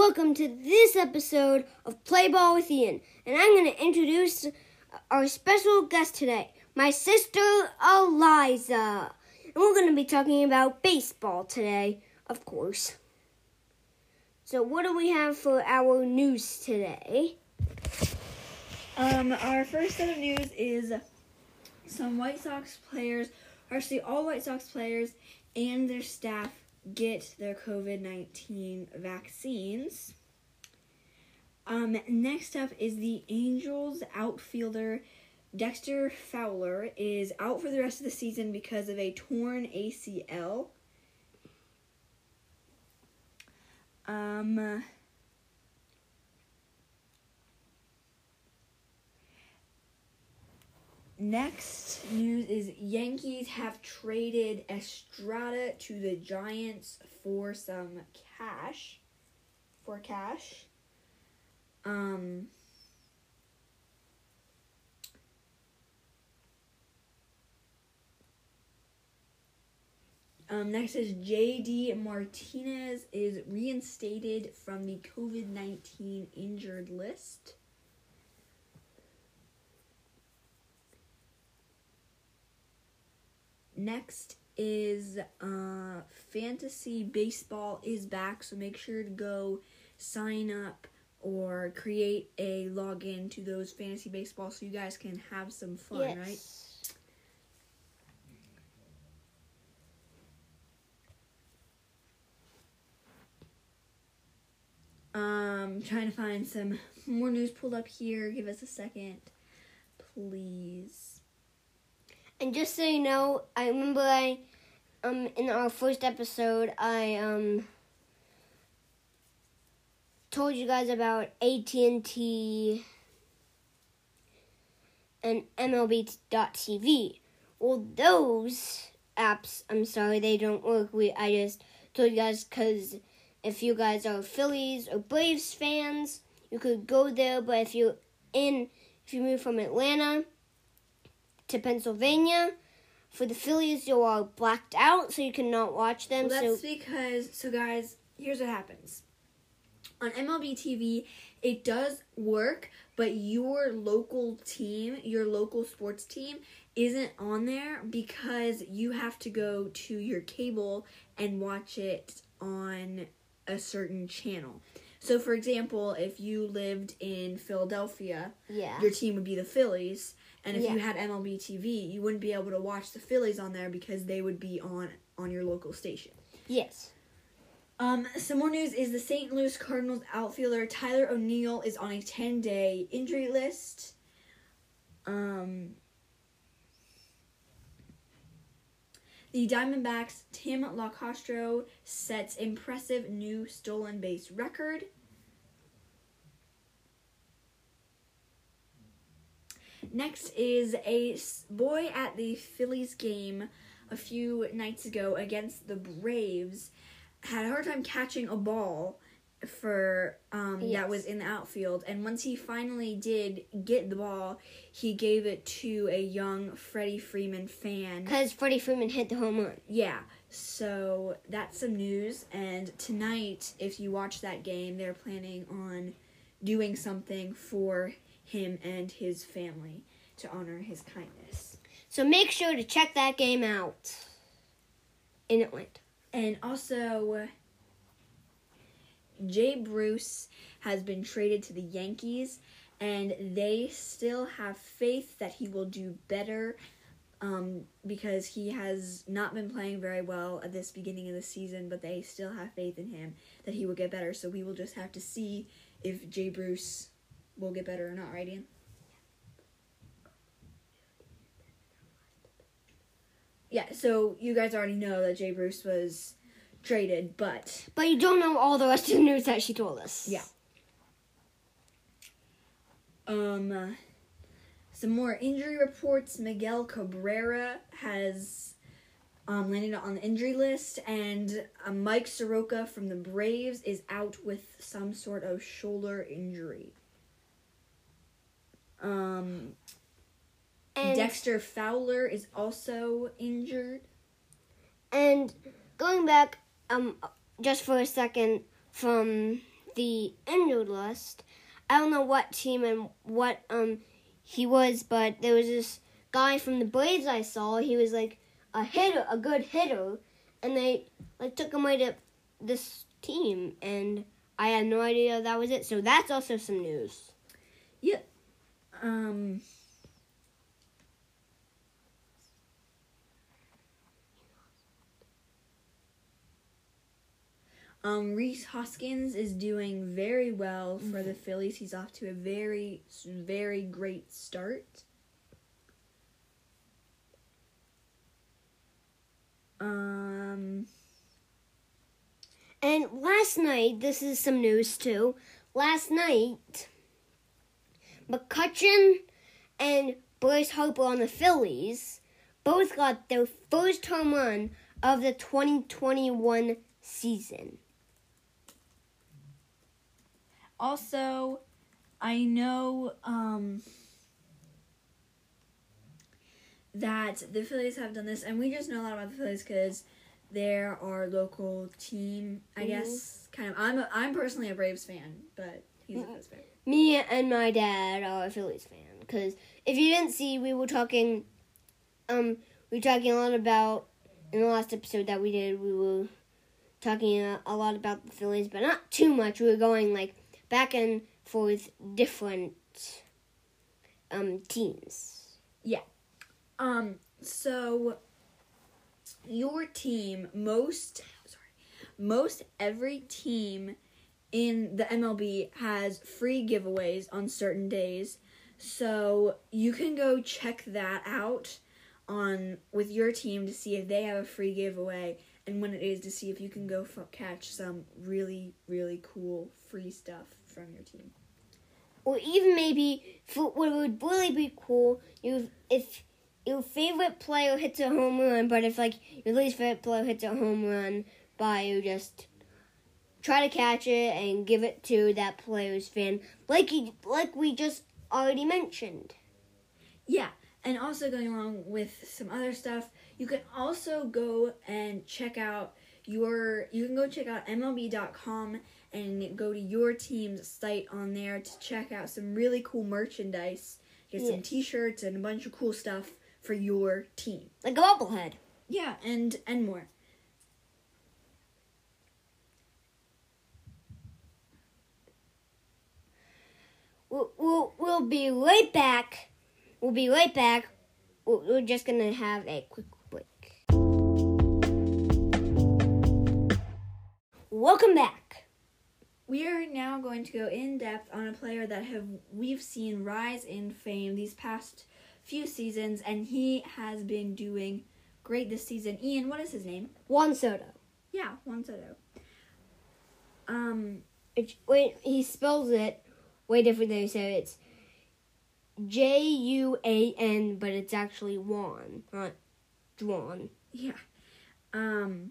Welcome to this episode of Play Ball with Ian, and I'm going to introduce our special guest today, my sister Eliza. And we're going to be talking about baseball today, of course. So, what do we have for our news today? Um, our first set of news is some White Sox players, actually all White Sox players and their staff get their COVID 19 vaccines. Um, next up is the Angels outfielder Dexter Fowler is out for the rest of the season because of a torn ACL. Um, Next news is Yankees have traded Estrada to the Giants for some cash. For cash. Um Um, next is JD Martinez is reinstated from the COVID 19 injured list. Next is uh, fantasy baseball is back, so make sure to go sign up or create a login to those fantasy baseball so you guys can have some fun, yes. right? Um, trying to find some more news pulled up here. Give us a second, please. And just so you know, I remember I, um, in our first episode, I um told you guys about AT and T and MLB.TV. Well, those apps, I'm sorry, they don't work. We I just told you guys because if you guys are Phillies or Braves fans, you could go there. But if you're in, if you move from Atlanta to Pennsylvania. For the Phillies, you are blacked out, so you cannot watch them. Well, that's so because so guys, here's what happens. On MLB TV, it does work, but your local team, your local sports team, isn't on there because you have to go to your cable and watch it on a certain channel. So, for example, if you lived in Philadelphia, yeah, your team would be the Phillies. And if Yeah. you had MLB TV, you wouldn't be able to watch the Phillies on there because they would be on on your local station. yes, Um, some more news is the St. Louis Cardinals outfielder Tyler O'Neill is on a 10-day injury list. Um, the Diamondbacks' Tim Locastro sets impressive new stolen base record. Next is a boy at the Phillies game a few nights ago against the Braves. Had a hard time catching a ball for um Yes. that was in the outfield. And once he finally did get the ball he gave it to a young Freddie Freeman fan. Because Freddie Freeman hit the home run. yeah. So that's some news. And tonight if you watch that game they're planning on doing something for him and his family to honor his kindness So make sure to check that game out in Atlanta. And also, Jay Bruce has been traded to the Yankees, and they still have faith that he will do better um, because he has not been playing very well at this beginning of the season, but they still have faith in him that he will get better. So we will just have to see if Jay Bruce will get better or not, right, Ian? Yeah, so you guys already know that Jay Bruce was traded, but But you don't know all the rest of the news that she told us. Yeah. um uh, some more injury reports. Miguel Cabrera has um, landed on the injury list, and uh, Mike Soroka from the Braves is out with some sort of shoulder injury. Um, And, Dexter Fowler is also injured. and going back, um, just for a second from the injured list. I don't know what team and what um he was, but there was this guy from the Braves I saw. He was like a hitter, a good hitter, and they like took him away to this team, and I had no idea that was it. So that's also some news. Um. Um, Rhys Hoskins is doing very well for the Phillies. He's off to a very, very great start. Um, And last night, this is some news too. Last night, McCutcheon and Bryce Harper on the Phillies both got their first home run of the 2021 season. also, I know um, that the Phillies have done this, and we just know a lot about the Phillies because they're our local team. I Mhm. guess kind of. I'm a, I'm personally a Braves fan, but he's a. Phillies fan. Me and my dad are a Phillies fan because if you didn't see, we were talking, um, we were talking a lot about in the last episode that we did. We were talking a, a lot about the Phillies, but not too much. We were going like back and forth different um teams. Yeah. Um, so your team, most sorry, most every team in the MLB has free giveaways on certain days. So you can go check that out on with your team to see if they have a free giveaway and when it is to see if you can go f- catch some really really cool free stuff from your team. or even maybe what would really be cool if your favorite player hits a home run, but if like your least favorite player hits a home run, by you just try to catch it and give it to that player's fan, like you, like we just already mentioned. Yeah, and also going along with some other stuff, you can also go and check out your you can go check out MLB.com and go to your team's site on there to check out some really cool merchandise. Get some t-shirts and a bunch of cool stuff for your team. Like a bobblehead. Yeah, and and more. We'll, we'll, we'll be right back. We'll be right back. We're, just gonna have a quick break. Welcome back. We are now going to go in depth on a player that have we've seen rise in fame these past few seasons, and he has been doing great this season. Ian, what is his name? Juan Soto. Yeah, Juan Soto. Um, It, wait, he spells it way different than you say it. It's J U A N, but it's actually Juan, not Juan. yeah. Um,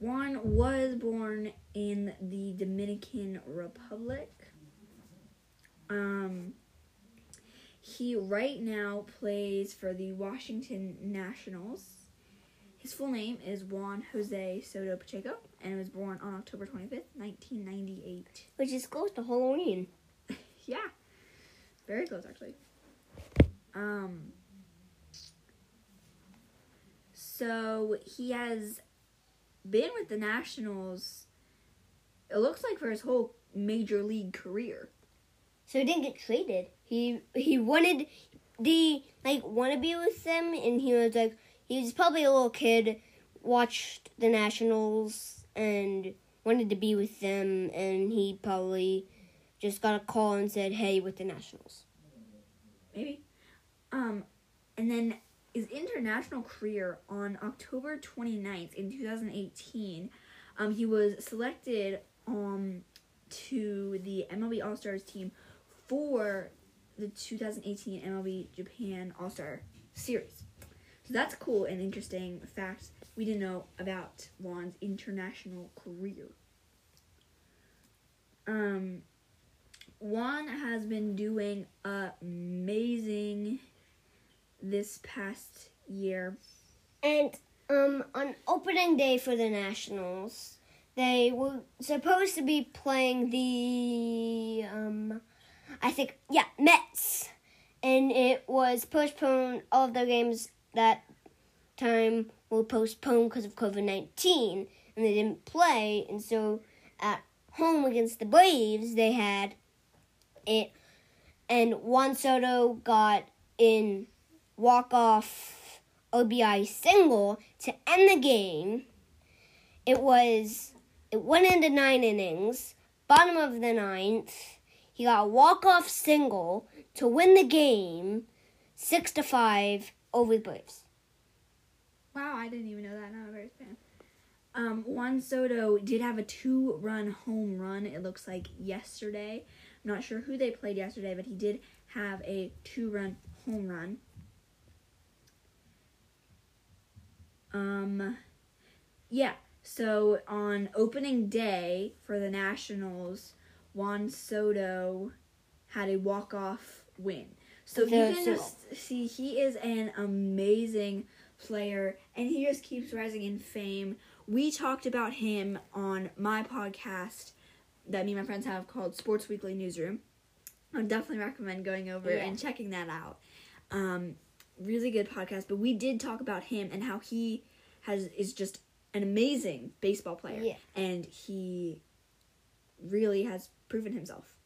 Juan was born in the Dominican Republic. Um, he right now plays for the Washington Nationals. His full name is Juan Jose Soto Pacheco, and was born on October 25th, 1998. Which is close to Halloween. Yeah. Very close actually. Um so he has been with the Nationals it looks like for his whole major league career. So he didn't get traded. He he wanted the like want to be with them, and he was like he was probably a little kid, watched the Nationals and wanted to be with them, and he probably just got a call and said, "Hey, with the Nationals." Maybe. Um and then his international career on October 29th in 2018, um he was selected um to the MLB All-Stars team for the 2018 MLB Japan All-Star Series. That's cool and interesting fact we didn't know about Juan's international career. Um, Juan has been doing amazing this past year. And um, on opening day for the Nationals, they were supposed to be playing the um I think yeah, Mets. And it was postponed all of their games that time were postponed because of COVID nineteen and they didn't play and so at home against the Braves they had it and Juan Soto got in walk off RBI single to end the game. It was it went into nine innings. Bottom of the ninth, he got a walk off single to win the game, six to five over the Braves. Wow, I didn't even know that. Not a Bears fan. Um, Juan Soto did have a two-run home run. It looks like yesterday. I'm not sure who they played yesterday, but he did have a two-run home run. Um, yeah. So on opening day for the Nationals, Juan Soto had a walk-off win. So you can just see he is an amazing player, and he just keeps rising in fame. We talked about him on my podcast that me and my friends have called Sports Weekly Newsroom. I would definitely recommend going over Yeah. and checking that out. Um, really good podcast. But we did talk about him and how he has is just an amazing baseball player, Yeah. and he really has proven himself.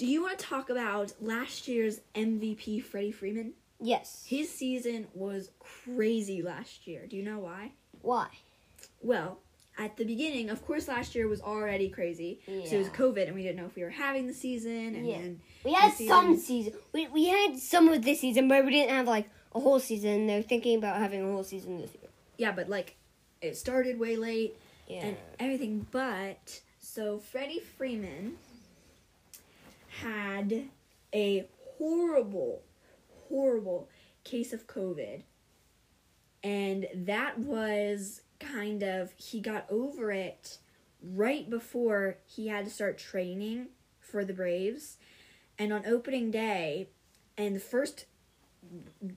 Do you want to talk about last year's MVP, Freddie Freeman? Yes. His season was crazy last year. Do you know why? Why? Well, at the beginning, of course, last year was already crazy. Yeah. So it was COVID, and we didn't know if we were having the season. And Yeah. then We had the some season- season. We we had some of this season, but we didn't have like a whole season. They're thinking about having a whole season this year. yeah, but like it started way late Yeah. and everything. But so Freddie Freeman had a horrible, horrible case of COVID, and that was kind of he got over it right before he had to start training for the Braves. And on opening day, and the first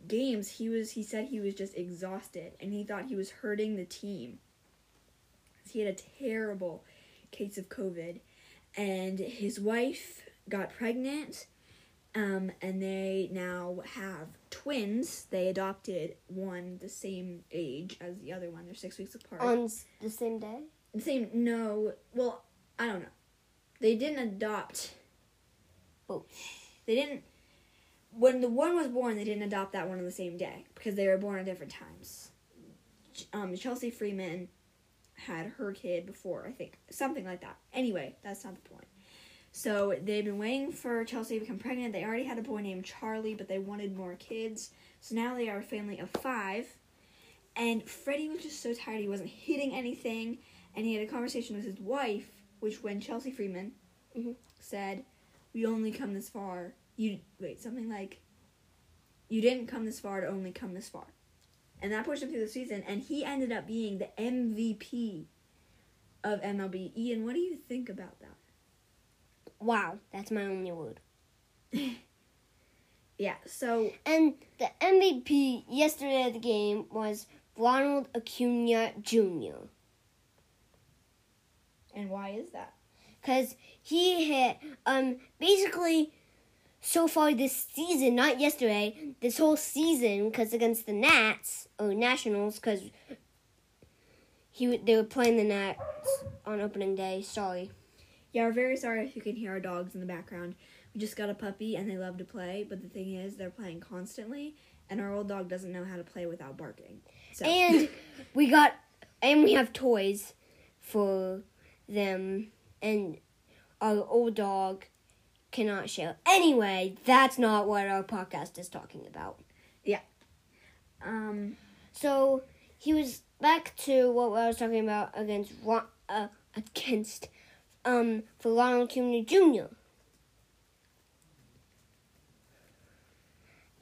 games, he was he said he was just exhausted and he thought he was hurting the team. He had a terrible case of COVID, and his wife got pregnant. Um, and they now have twins. They adopted one the same age as the other one. They're six weeks apart. On the same day. The same no well i don't know they didn't adopt Both. they didn't when the one was born they didn't adopt that one on the same day because they were born at different times um chelsea freeman had her kid before i think something like that anyway that's not the point so they've been waiting for chelsea to become pregnant they already had a boy named charlie but they wanted more kids so now they are a family of five and freddie was just so tired he wasn't hitting anything and he had a conversation with his wife, which when Chelsea Freeman Mhm. said, "We only come this far." You wait something like, "You didn't come this far to only come this far," and that pushed him through the season. And he ended up being the MVP of MLB. Ian, what do you think about that? Wow, that's my only word. Yeah. So And the MVP yesterday of the game was Ronald Acuna Jr. and why is that? Cause he hit um basically so far this season, not yesterday, this whole season, cause against the Nats or Nationals, cause he they were playing the Nats on opening day. Sorry. Yeah, we're very sorry if you can hear our dogs in the background. We just got a puppy and they love to play, but the thing is, they're playing constantly, and our old dog doesn't know how to play without barking. So. And we got and we have toys for them and our old dog cannot share. Anyway, that's not what our podcast is talking about. Yeah. Um, So he was back to what I was talking about against uh, against um for Ronald Acuna Jr.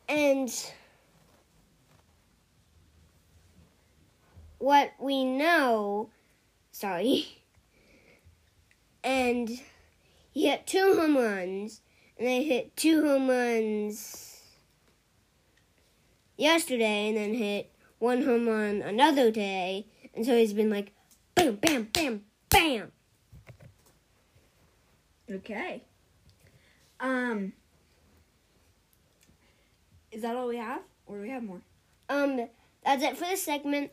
And what we know, sorry, and he hit two home runs, and they hit two home runs yesterday, and then hit one home run another day, and so he's been like Bam, bam, bam, bam. Okay. Um. Is that all we have, or do we have more? Um, that's it for this segment.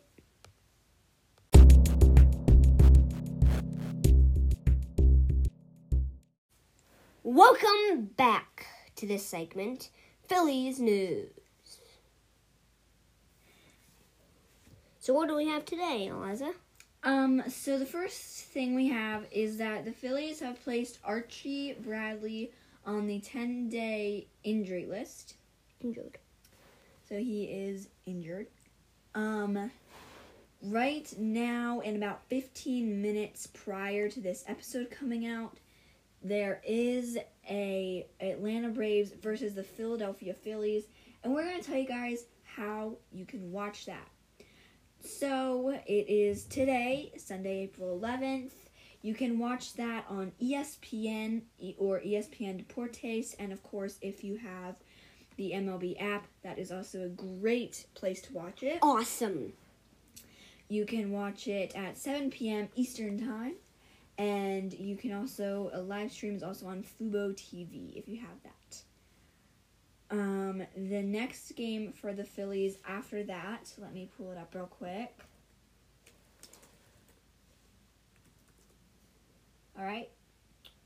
Welcome back to this segment, Phillies News. So what do we have today, Eliza? Um, so the first thing we have is that the Phillies have placed Archie Bradley on the 10 day injury list. Injured. So he is injured. Um, right now, in about 15 minutes prior to this episode coming out, there is a Atlanta Braves versus the Philadelphia Phillies, and we're going to tell you guys how you can watch that. So it is today, Sunday, April 11th. You can watch that on ESPN or ESPN Deportes, and of course, if you have the MLB app, that is also a great place to watch it. Awesome. You can watch it at 7 p.m. Eastern Time, and you can also a live stream is also on Fubo TV if you have that. Um, the next game for the Phillies after that, let me pull it up real quick. All right.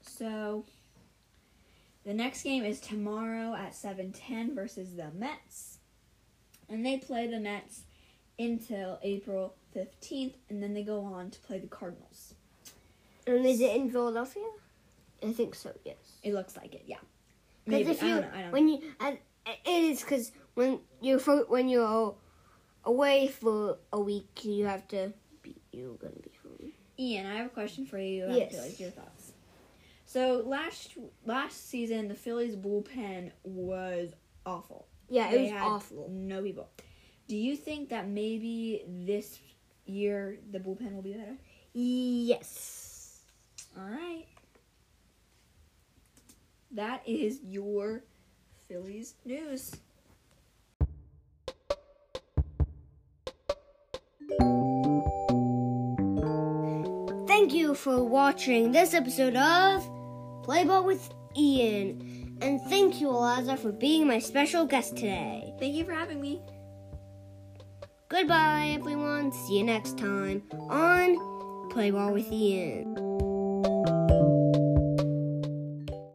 So the next game is tomorrow at 7:10 versus the Mets. And they play the Mets until April 15th and then they go on to play the Cardinals. And is it in Philadelphia? I think so. Yes. It looks like it, yeah. Because Maybe if I you don't know. I don't when you and it is because when you're for, when you're away for a week, you have to be you're gonna be home. Ian, I have a question for you. I Yes. like your thoughts. So last last season, the Phillies bullpen was awful. Yeah, it They was awful. No people. Do you think that maybe this year the bullpen will be better? Yes. All right. That is your Phillies news. Thank you for watching this episode of Play Ball with Ian, and thank you, Eliza, for being my special guest today. Thank you for having me. Goodbye, everyone. See you next time on Play Ball with Ian.